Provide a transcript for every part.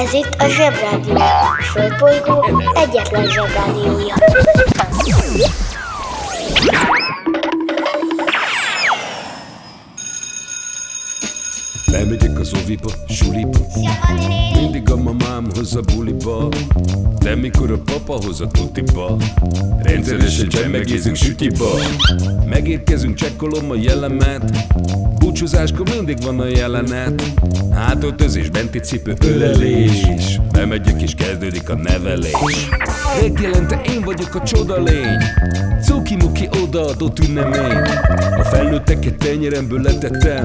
Ez itt a Zsebrádió. A Földbolygó egyetlen Zsebrádiója. Bemegyek az oviba, suliba Mindig a mamám hoz a buliba De mikor a papa hoz a tutiba Rendszeresen csemmegézünk sütiba Megérkezünk, csekkolom a jellemet Búcsúzáskor mindig van a jelenet. Hátöltözés, benti cipő, ölelés. Bemegyek és kezdődik a nevelés. Reggelente én vagyok a csoda lény. Cuki-muki odaadott ünnemény. A felnőtteket tenyeremből letettem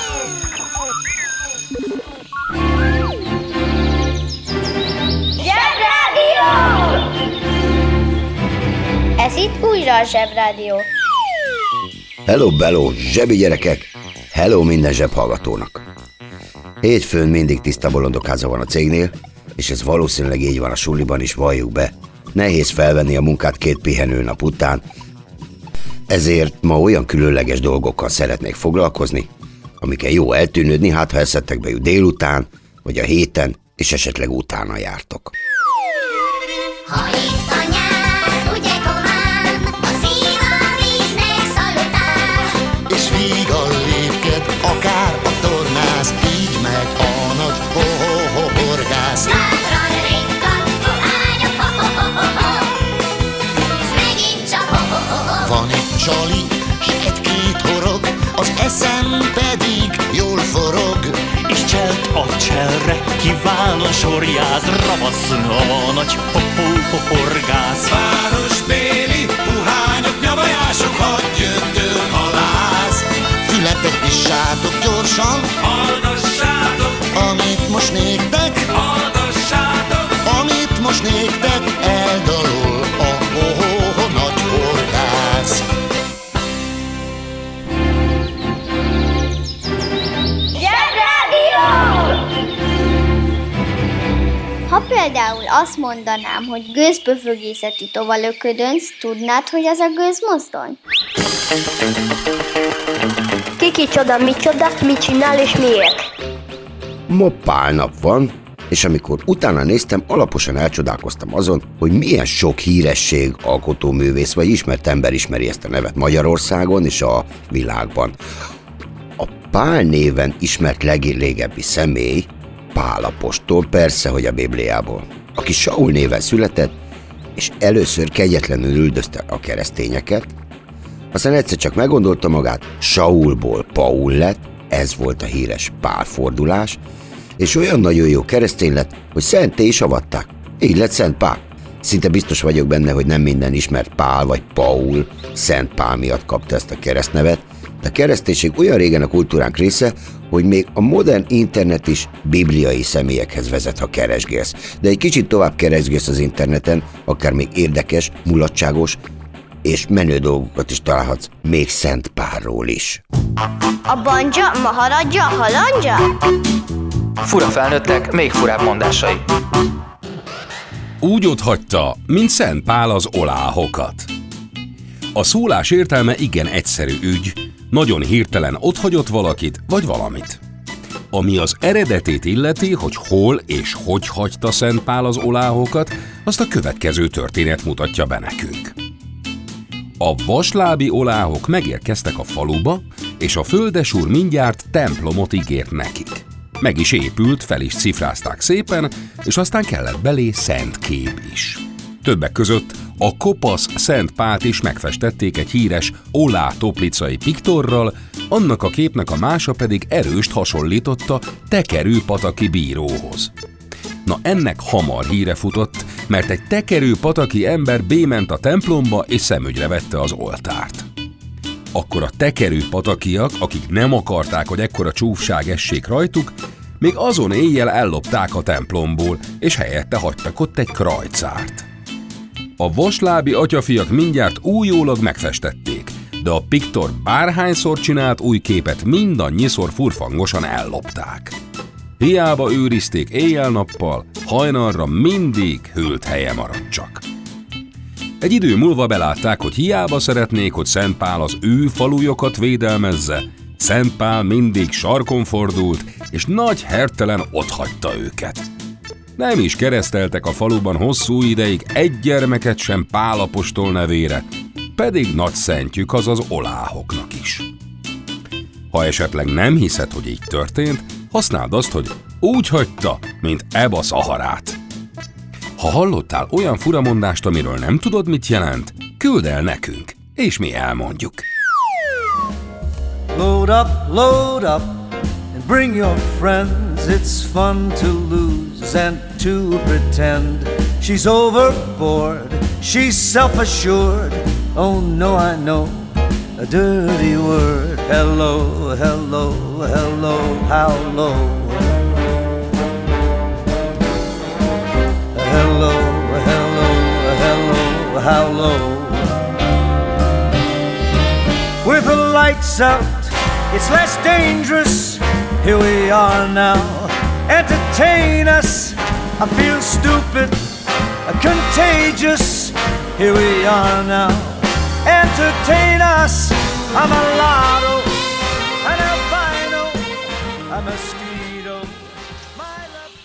újra a Zsebrádió. Hello, bello, zsebi gyerekek! Hello minden zsebhallgatónak! Hétfőn mindig tiszta bolondokáza van a cégnél, és ez valószínűleg így van a suliban is, valljuk be. Nehéz felvenni a munkát két pihenő nap után, ezért ma olyan különleges dolgokkal szeretnék foglalkozni, amikkel jó eltűnődni, hát ha eszettekbe jut délután, vagy a héten, és esetleg utána jártok. Ha csali, s egy-két horog, az eszem pedig jól forog. És cselt a cselre kiválóan sorjáz Ravasz a nagy ho-ho-ho-horgász Városbéli puhányok, nyavajások, hadd jöttől halász. Fületek nyissátok gyorsan, Hallgassátok, amit most néktek, hallgassátok, amit most néktek, például azt mondanám, hogy gőzpöfögészeti tovalöködönc, tudnád, hogy az a gőzmozdony? Ki kicsoda, micsoda, mit csinál és miért? Ma pálnap van, és amikor utána néztem, alaposan elcsodálkoztam azon, hogy milyen sok híresség, alkotóművész vagy ismert ember ismeri ezt a nevet Magyarországon és a világban. A Pál néven ismert legrégebbi személy, Pál apostol, persze, hogy a Bibliából, aki Saul néven született, és először kegyetlenül üldözte a keresztényeket, aztán egyszer csak meggondolta magát, Saulból Paul lett, ez volt a híres Pál fordulás, és olyan nagyon jó keresztény lett, hogy szenté is avatták. Így lett Szent Pál. Szinte biztos vagyok benne, hogy nem minden ismert Pál vagy Paul Szent Pál miatt kapta ezt a keresztnevet, de a kereszténység olyan régen a kultúránk része, hogy még a modern internet is bibliai személyekhez vezet, ha keresgélsz. De egy kicsit tovább keresgélsz az interneten, akár még érdekes, mulatságos és menő dolgokat is találhatsz, még Szent Pálról is. A banja, maharadja, halandja? Fura felnőttek, még furább mondásai. Úgy hagyta, mint Szent Pál az oláhokat. A szólás értelme igen egyszerű ügy, nagyon hirtelen otthagyott valakit vagy valamit. Ami az eredetét illeti, hogy hol és hogy hagyta Szent Pál az oláhokat, azt a következő történet mutatja be nekünk. A vaslábi oláhok megérkeztek a faluba, és a földesúr mindjárt templomot ígért nekik. Meg is épült, fel is cifrázták szépen, és aztán kellett belé szent kép is. Többek között a kopasz Szent Pált is megfestették egy híres Olá toplicai piktorral, annak a képnek a mása pedig erőst hasonlította tekerő pataki bíróhoz. Na ennek hamar híre futott, mert egy tekerő pataki ember bément a templomba és szemügyre vette az oltárt. Akkor a tekerő patakiak, akik nem akarták, hogy ekkora csúfság essék rajtuk, még azon éjjel ellopták a templomból, és helyette hagytak ott egy krajcárt. A vaslábi atyafiak mindjárt újólag megfestették, de a piktor bárhányszor csinált új képet mindannyiszor furfangosan ellopták. Hiába őrizték éjjel-nappal, hajnalra mindig hűlt helye maradt csak. Egy idő múlva belátták, hogy hiába szeretnék, hogy Szent Pál az ő falujokat védelmezze, Szent Pál mindig sarkon fordult, és nagy hertelen otthagyta őket. Nem is kereszteltek a faluban hosszú ideig egy gyermeket sem Pálapostól nevére, pedig nagy szentjük az az oláhoknak is. Ha esetleg nem hiszed, hogy így történt, használd azt, hogy úgy hagyta, mint Eba Szaharát. Ha hallottál olyan furamondást, amiről nem tudod, mit jelent, küld el nekünk, és mi elmondjuk. Load up, load up, and bring your friends. It's fun to lose and to pretend. She's overboard, she's self assured. Oh no, I know a dirty word. Hello, hello, hello, how low? Hello, hello, hello, how low? With the lights out, it's less dangerous. Here we are now. Entertain us. I feel stupid, contagious. Here we are now. Entertain us. I'm a lotto, an albino, a mosquito. My love-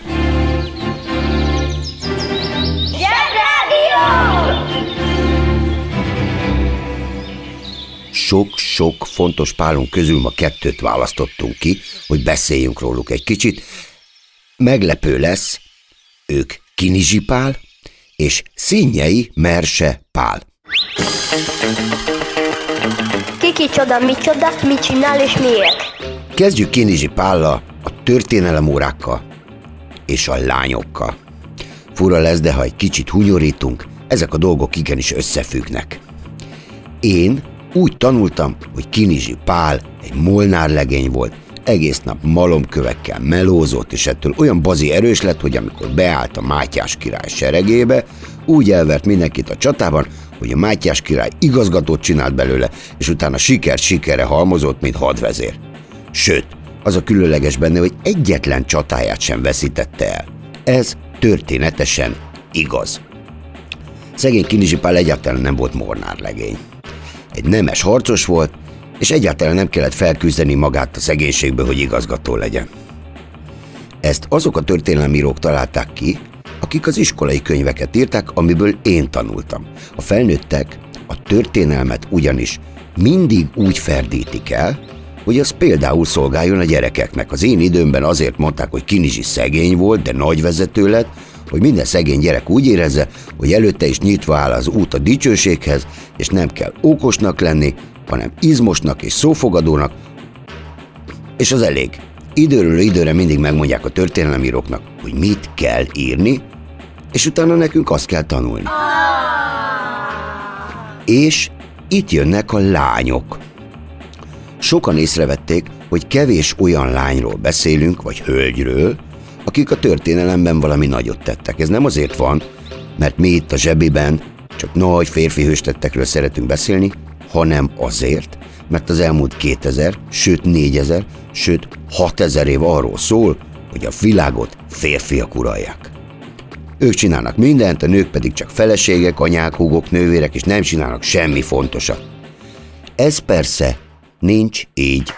Sok-sok fontos pálunk közül ma kettőt választottunk ki, hogy beszéljünk róluk egy kicsit. Meglepő lesz, ők Kinizsi Pál és Színjei Merse Pál. Ki kicsoda, micsoda, mit csinál és miért? Kezdjük Kinizsi Pállal, a történelemórákkal és a lányokkal. Fura lesz, de ha egy kicsit hunyorítunk, ezek a dolgok igenis összefüggnek. Én úgy tanultam, hogy Kinizsi Pál egy molnár legény volt, egész nap malomkövekkel melózott, és ettől olyan bazi erős lett, hogy amikor beállt a Mátyás király seregébe, úgy elvert mindenkit a csatában, hogy a Mátyás király igazgatót csinált belőle, és utána sikert sikerre halmozott, mint hadvezér. Sőt, az a különleges benne, hogy egyetlen csatáját sem veszítette el. Ez történetesen igaz. Szegény Kinizsi Pál egyáltalán nem volt mornár legény. Egy nemes harcos volt, és egyáltalán nem kellett felküzdeni magát a szegénységből, hogy igazgató legyen. Ezt azok a történelmírók találták ki, akik az iskolai könyveket írták, amiből én tanultam. A felnőttek a történelmet ugyanis mindig úgy ferdítik el, hogy az például szolgáljon a gyerekeknek. Az én időmben azért mondták, hogy Kinizsi szegény volt, de nagy vezető lett, hogy minden szegény gyerek úgy érezze, hogy előtte is nyitva áll az út a dicsőséghez, és nem kell okosnak lenni, hanem izmosnak és szófogadónak, és az elég. Időről időre mindig megmondják a történelemíróknak, hogy mit kell írni, és utána nekünk azt kell tanulni. És itt jönnek a lányok. Sokan észrevették, hogy kevés olyan lányról beszélünk, vagy hölgyről, akik a történelemben valami nagyot tettek. Ez nem azért van, mert mi itt a zsebiben csak nagy férfi hőstettekről szeretünk beszélni, hanem azért, mert az elmúlt 2000, sőt 4000, sőt 6000 év arról szól, hogy a világot férfiak uralják. Ők csinálnak mindent, a nők pedig csak feleségek, anyák, húgok, nővérek, és nem csinálnak semmi fontosat. Ez persze nincs így.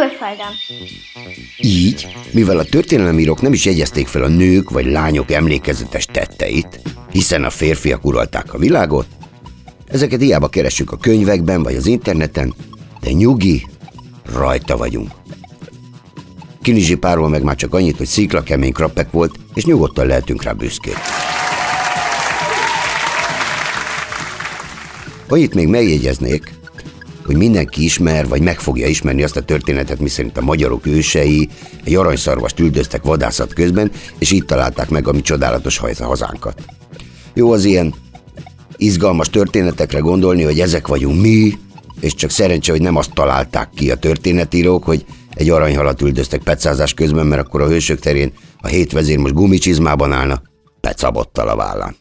Külföldön. Így, mivel a történelemírók nem is jegyezték fel a nők vagy lányok emlékezetes tetteit, hiszen a férfiak uralták a világot, ezeket hiába keressük a könyvekben vagy az interneten, de nyugi, rajta vagyunk. Kinizsi párról meg már csak annyit, hogy sziklakemény krappek volt, és nyugodtan lehetünk rá büszkék. Annyit még megjegyeznék, hogy mindenki ismer, vagy meg fogja ismerni azt a történetet, miszerint a magyarok ősei egy aranyszarvast üldöztek vadászat közben, és itt találták meg a mi csodálatos hazánkat. Jó az ilyen izgalmas történetekre gondolni, hogy ezek vagyunk mi, és csak szerencse, hogy nem azt találták ki a történetírók, hogy egy aranyhalat üldöztek pecázás közben, mert akkor a hősök terén a hét vezér most gumicsizmában állna, pecabottal a vállán.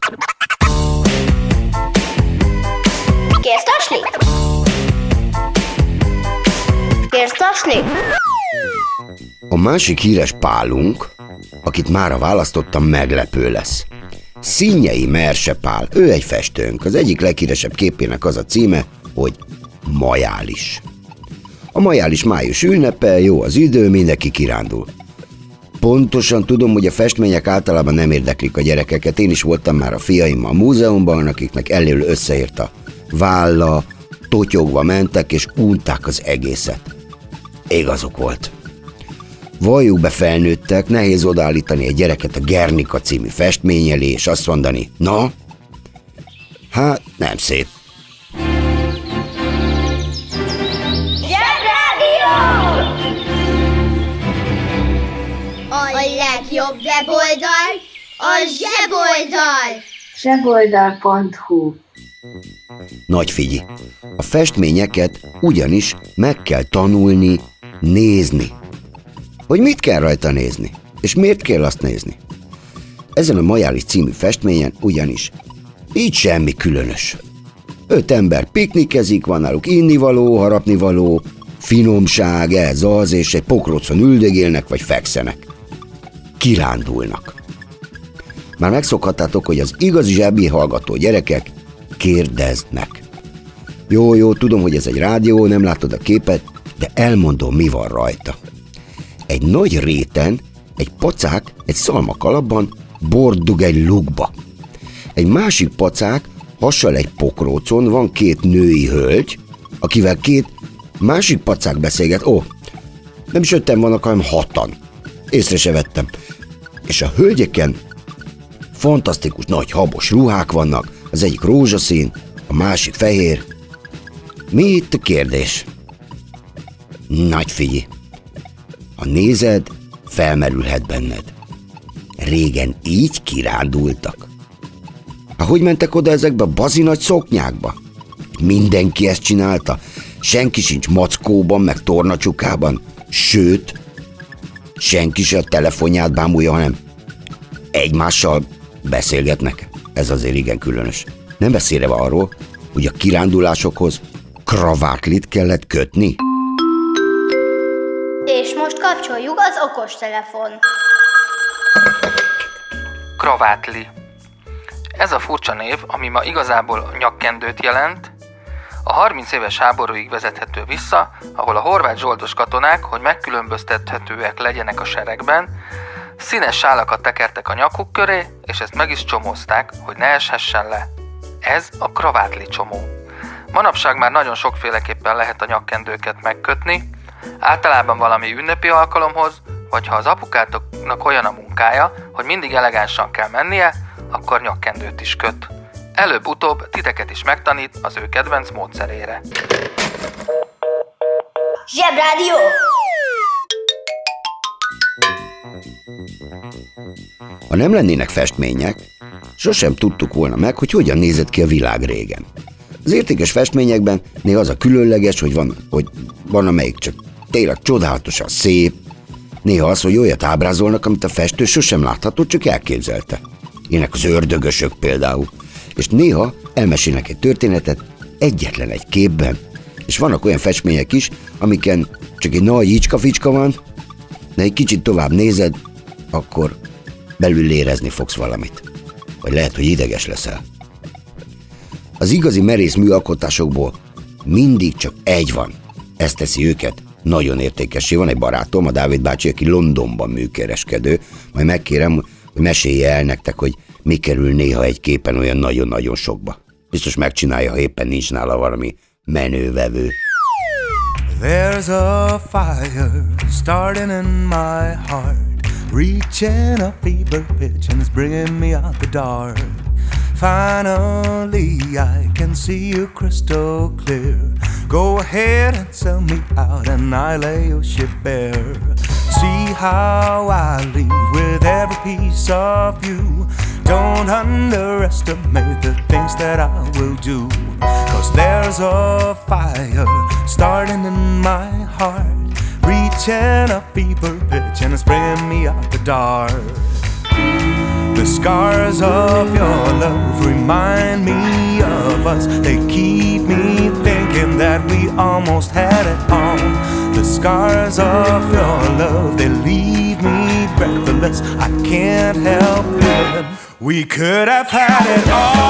Tasni? A másik híres pálunk, akit mára választottam, meglepő lesz. Színyei Merse Pál, ő egy festőnk. Az egyik leghíresebb képének az a címe, hogy Majális. A majális május ünnepe, jó az idő, mindenki kirándul. Pontosan tudom, hogy a festmények általában nem érdeklik a gyerekeket. Én is voltam már a fiaimmal a múzeumban, akiknek elől összeért a válla, totyogva mentek, és unták az egészet. Igazuk volt. Valljuk be felnőttek, nehéz odaállítani egy gyereket a Gernika című festmény elé, és azt mondani, na? Hát, nem szép. A legjobb weboldal a zseboldal! zseboldal.hu Nagy figyi. A festményeket ugyanis meg kell tanulni, nézni. Hogy mit kell rajta nézni, és miért kell azt nézni. Ezen a Majális című festményen ugyanis így semmi különös. Öt ember piknikezik, van náluk innivaló, harapnivaló, finomság, ez az, és egy pokrócon üldögélnek vagy fekszenek. Kirándulnak. Már megszokhattátok, hogy az igazi zsebi hallgató gyerekek kérdeznek. Jó, jó, tudom, hogy ez egy rádió, nem látod a képet, de elmondom, mi van rajta. Egy nagy réten, egy pacák egy szalmakalapban bordug egy lukba. Egy másik pacák hasal egy pokrócon, van két női hölgy, akivel két másik pacák beszélget. Ó, nem is ötten vannak, hanem hatan. Észre se vettem. És a hölgyeken fantasztikus nagy habos ruhák vannak, az egyik rózsaszín, a másik fehér. Mi itt a kérdés? Nagy figyelj! Ha nézed, felmerülhet benned. Régen így kirándultak. Hát hogy mentek oda ezekbe bazi nagy szoknyákba? Mindenki ezt csinálta. Senki sincs mackóban, meg tornacsukában. Sőt, senki se a telefonját bámulja, hanem egymással beszélgetnek. Ez azért igen különös. Nem beszélve arról, hogy a kirándulásokhoz kravátlit kellett kötni. Kapcsoljuk az okostelefon. Kravátli. Ez a furcsa név, ami ma igazából nyakkendőt jelent, a 30 éves háborúig vezethető vissza, ahol a horvát zsoldos katonák, hogy megkülönböztethetőek legyenek a seregben, színes sálakat tekertek a nyakuk köré, és ezt meg is csomózták, hogy ne eshessen le. Ez a kravátli csomó. Manapság már nagyon sokféleképpen lehet a nyakkendőket megkötni, általában valami ünnepi alkalomhoz, vagy ha az apukátoknak olyan a munkája, hogy mindig elegánsan kell mennie, akkor nyakkendőt is köt. Előbb-utóbb titeket is megtanít az ő kedvenc módszerére. Zsebrádió! Ha nem lennének festmények, sosem tudtuk volna meg, hogy hogyan nézett ki a világ régen. Az értékes festményekben néha az a különleges, hogy van, hogy van amelyik csak tényleg csodálatosan szép, néha az, hogy olyat ábrázolnak, amit a festő sosem láthatott, csak elképzelte. Ilyenek az ördögösök például. És néha elmesélnek egy történetet egyetlen egy képben, és vannak olyan festmények is, amiken csak egy nagy icska-ficska van, de egy kicsit tovább nézed, akkor belül érezni fogsz valamit. Vagy lehet, hogy ideges leszel. Az igazi merész műalkotásokból mindig csak egy van, Ez teszi őket nagyon értékesé. Van egy barátom, a Dávid bácsi, aki Londonban műkereskedő. Majd megkérem, hogy mesélje el nektek, hogy mi kerül néha egy képen olyan nagyon-nagyon sokba. Biztos megcsinálja, ha éppen nincs nála valami menővevő. There's a fire starting in my heart, reaching a fever pitch and it's bringing me out the dark. Finally, I can see you crystal clear. Go ahead and sell me out, and I lay your ship bare. See how I lead with every piece of you. Don't underestimate the things that I will do. Cause there's a fire starting in my heart, reaching a fever pitch, and it's bringing me out the dark. The scars of your love remind me of us. They keep me thinking that we almost had it all. The scars of your love, they leave me breathless. I can't help it. We could have had it all.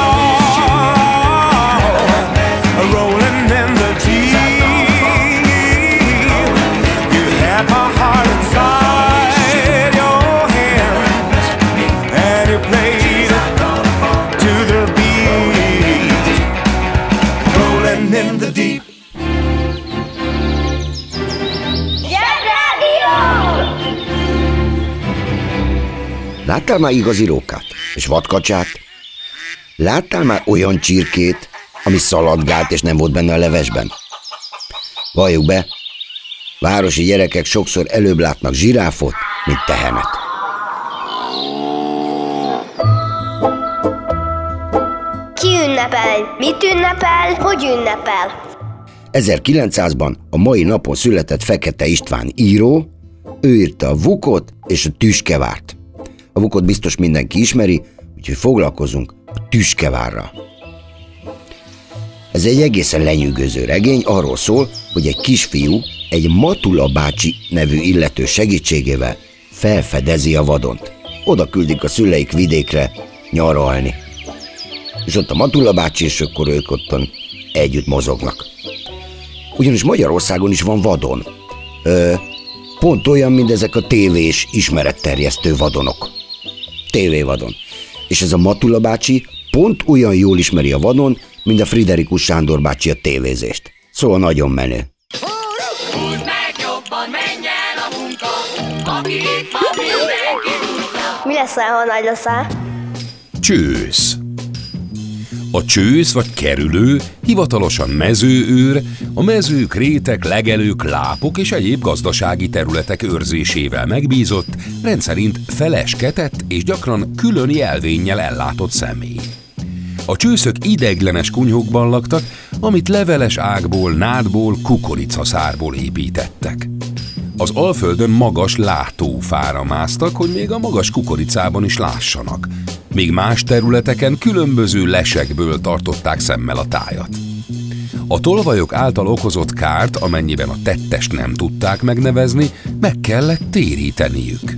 Láttál már igazi rókát? És vadkacsát? Láttál már olyan csirkét, ami szaladgált és nem volt benne a levesben? Valljuk be, városi gyerekek sokszor előbb látnak zsiráfot, mint tehenet. Ki ünnepel? Mit ünnepel? Hogy ünnepel? 1900-ban a mai napon született Fekete István író, ő írta a Vukot és a Tüskevárt. A Vukot biztos mindenki ismeri, úgyhogy foglalkozunk a Tüskevárra. Ez egy egészen lenyűgöző regény, arról szól, hogy egy kisfiú egy Matula bácsi nevű illető segítségével felfedezi a vadont. Oda küldik a szüleik vidékre nyaralni. És ott a Matula bácsi, és akkor ők ottan együtt mozognak. Ugyanis Magyarországon is van vadon. Ö, pont olyan, mint ezek a tévés ismeretterjesztő vadonok. Tévévadon. És ez a Matula bácsi pont olyan jól ismeri a vadon, mint a Friderikus Sándor bácsi a tévézést. Szóval nagyon menő. Húzd meg jobban, menj el a munka, aki itt van, mindenki húzza. Mi leszel, ha nagy leszel? Csősz. A csősz vagy kerülő hivatalosan mezőőr, a mezők, rétek, legelők, lápok és egyéb gazdasági területek őrzésével megbízott, rendszerint felesketett és gyakran külön jelvénnyel ellátott személy. A csőszök ideiglenes kunyhókban laktak, amit leveles ágból, nádból, kukoricaszárból építettek. Az Alföldön magas látófára másztak, hogy még a magas kukoricában is lássanak, míg más területeken különböző lesekből tartották szemmel a tájat. A tolvajok által okozott kárt, amennyiben a tettest nem tudták megnevezni, meg kellett téríteniük.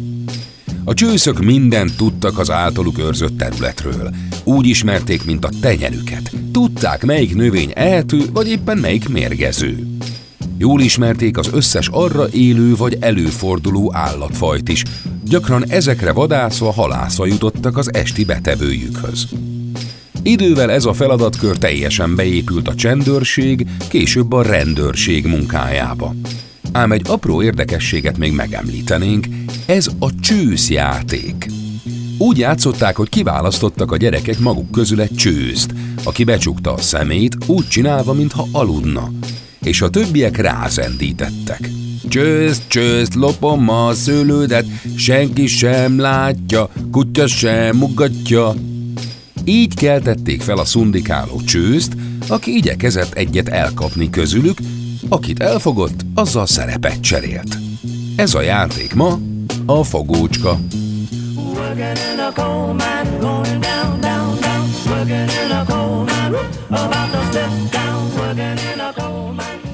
A csőszök mindent tudtak az általuk őrzött területről. Úgy ismerték, mint a tenyerüket. Tudták, melyik növény ehető, vagy éppen melyik mérgező. Jól ismerték az összes arra élő vagy előforduló állatfajt is. Gyakran ezekre vadászva, halászva jutottak az esti betevőjükhöz. Idővel ez a feladatkör teljesen beépült a csendőrség, később a rendőrség munkájába. Ám egy apró érdekességet még megemlítenénk, ez a csőszjáték. Úgy játszották, hogy kiválasztottak a gyerekek maguk közül egy csőzt, aki becsukta a szemét, úgy csinálva, mintha aludna, és a többiek rázendítettek. Csőzt, csőzt, lopom a szőlődet, senki sem látja, kutya sem mugatja. Így keltették fel a szundikáló csőzt, aki igyekezett egyet elkapni közülük, akit elfogott, azzal szerepet cserélt. Ez a játék ma a fogócska. About to step down. Working in a coal mine,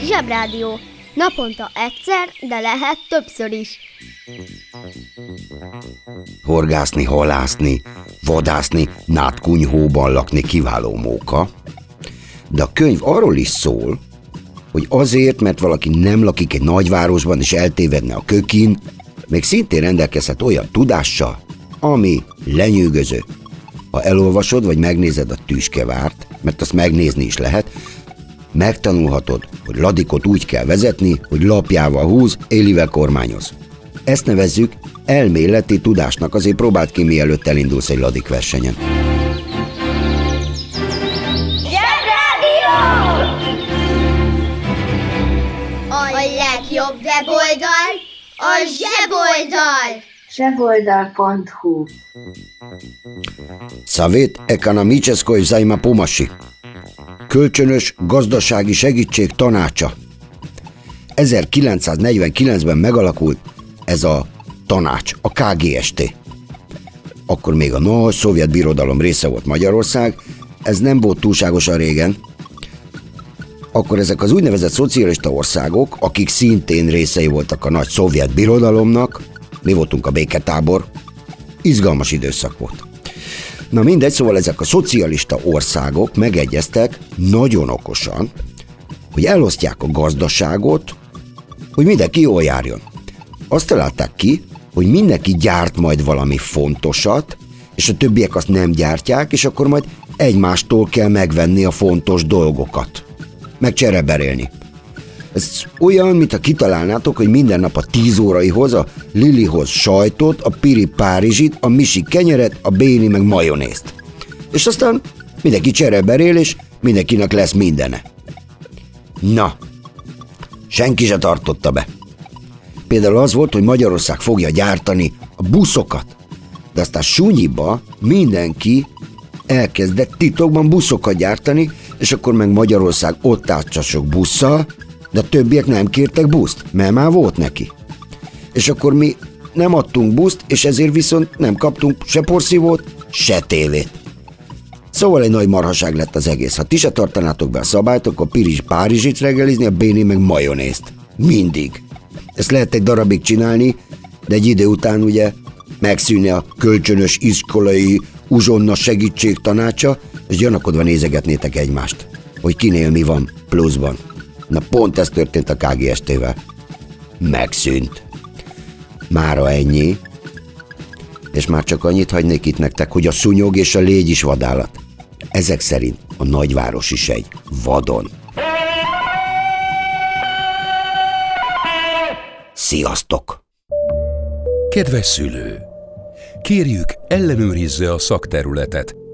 Zsebrádió. Naponta egyszer, de lehet többször is. Horgászni, halászni, vadászni, nátkunyhóban lakni kiváló móka. De a könyv arról is szól, hogy azért, mert valaki nem lakik egy nagyvárosban és eltévedne a kökin, még szintén rendelkezhet olyan tudással, ami lenyűgöző. Ha elolvasod vagy megnézed a tüskevárt, mert azt megnézni is lehet, megtanulhatod, hogy ladikot úgy kell vezetni, hogy lapjával húz, élivel kormányoz. Ezt nevezzük elméleti tudásnak, azért próbáld ki, mielőtt elindulsz egy ladik versenyen. A legjobb weboldal a zseboldal! Zseboldal.hu Szavét ekonomiczeskoj pomosi. Kölcsönös gazdasági segítség tanácsa. 1949-ben megalakult ez a tanács, a KGST. Akkor még a nagy szovjet birodalom része volt Magyarország, ez nem volt túlságosan régen, akkor ezek az úgynevezett szocialista országok, akik szintén részei voltak a nagy szovjet birodalomnak, mi voltunk a béketábor, izgalmas időszak volt. Na mindegy, szóval ezek a szocialista országok megegyeztek nagyon okosan, hogy elosztják a gazdaságot, hogy mindenki jól járjon. Azt találták ki, hogy mindenki gyárt majd valami fontosat, és a többiek azt nem gyártják, és akkor majd egymástól kell megvenni a fontos dolgokat. Meg csereberélni. Ez olyan, mintha kitalálnátok, hogy minden nap a tíz óraihoz, a Lilihoz sajtot, a Piri Párizsit, a Misi kenyeret, a Béni meg majonézt. És aztán mindenki csereberél, és mindenkinek lesz mindene. Na, senki se tartotta be. Például az volt, hogy Magyarország fogja gyártani a buszokat. De aztán sunyiba mindenki elkezdett titokban buszokat gyártani, és akkor meg Magyarország ott állt csak busszal, de a többiek nem kértek buszt, mert már volt neki. És akkor mi nem adtunk buszt, és ezért viszont nem kaptunk se porszívót, se tévét. Szóval egy nagy marhaság lett az egész. Ha ti se tartanátok be a szabályt, akkor Pirizs Párizsit reggelizni, a Béni meg majonézt. Mindig. Ezt lehet egy darabig csinálni, de egy idő után ugye megszűnne a kölcsönös iskolai uzsonna segítség tanácsa, és gyanakodva nézegetnétek egymást, hogy kinél mi van pluszban. Na pont ez történt a KGST-vel. Megszűnt. Mára ennyi. És már csak annyit hagynék itt nektek, hogy a szúnyog és a légy is vadállat. Ezek szerint a nagyváros is egy vadon. Sziasztok! Kedves szülő! Kérjük, ellenőrizze a szakterületet,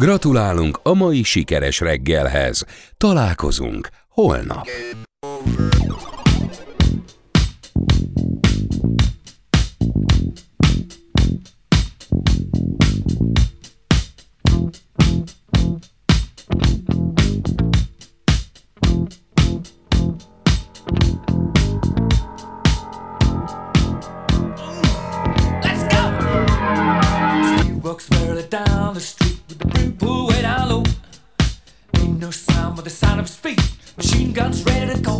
Gratulálunk a mai sikeres reggelhez. Találkozunk holnap. Down the street the sound of speed. Machine guns ready to go.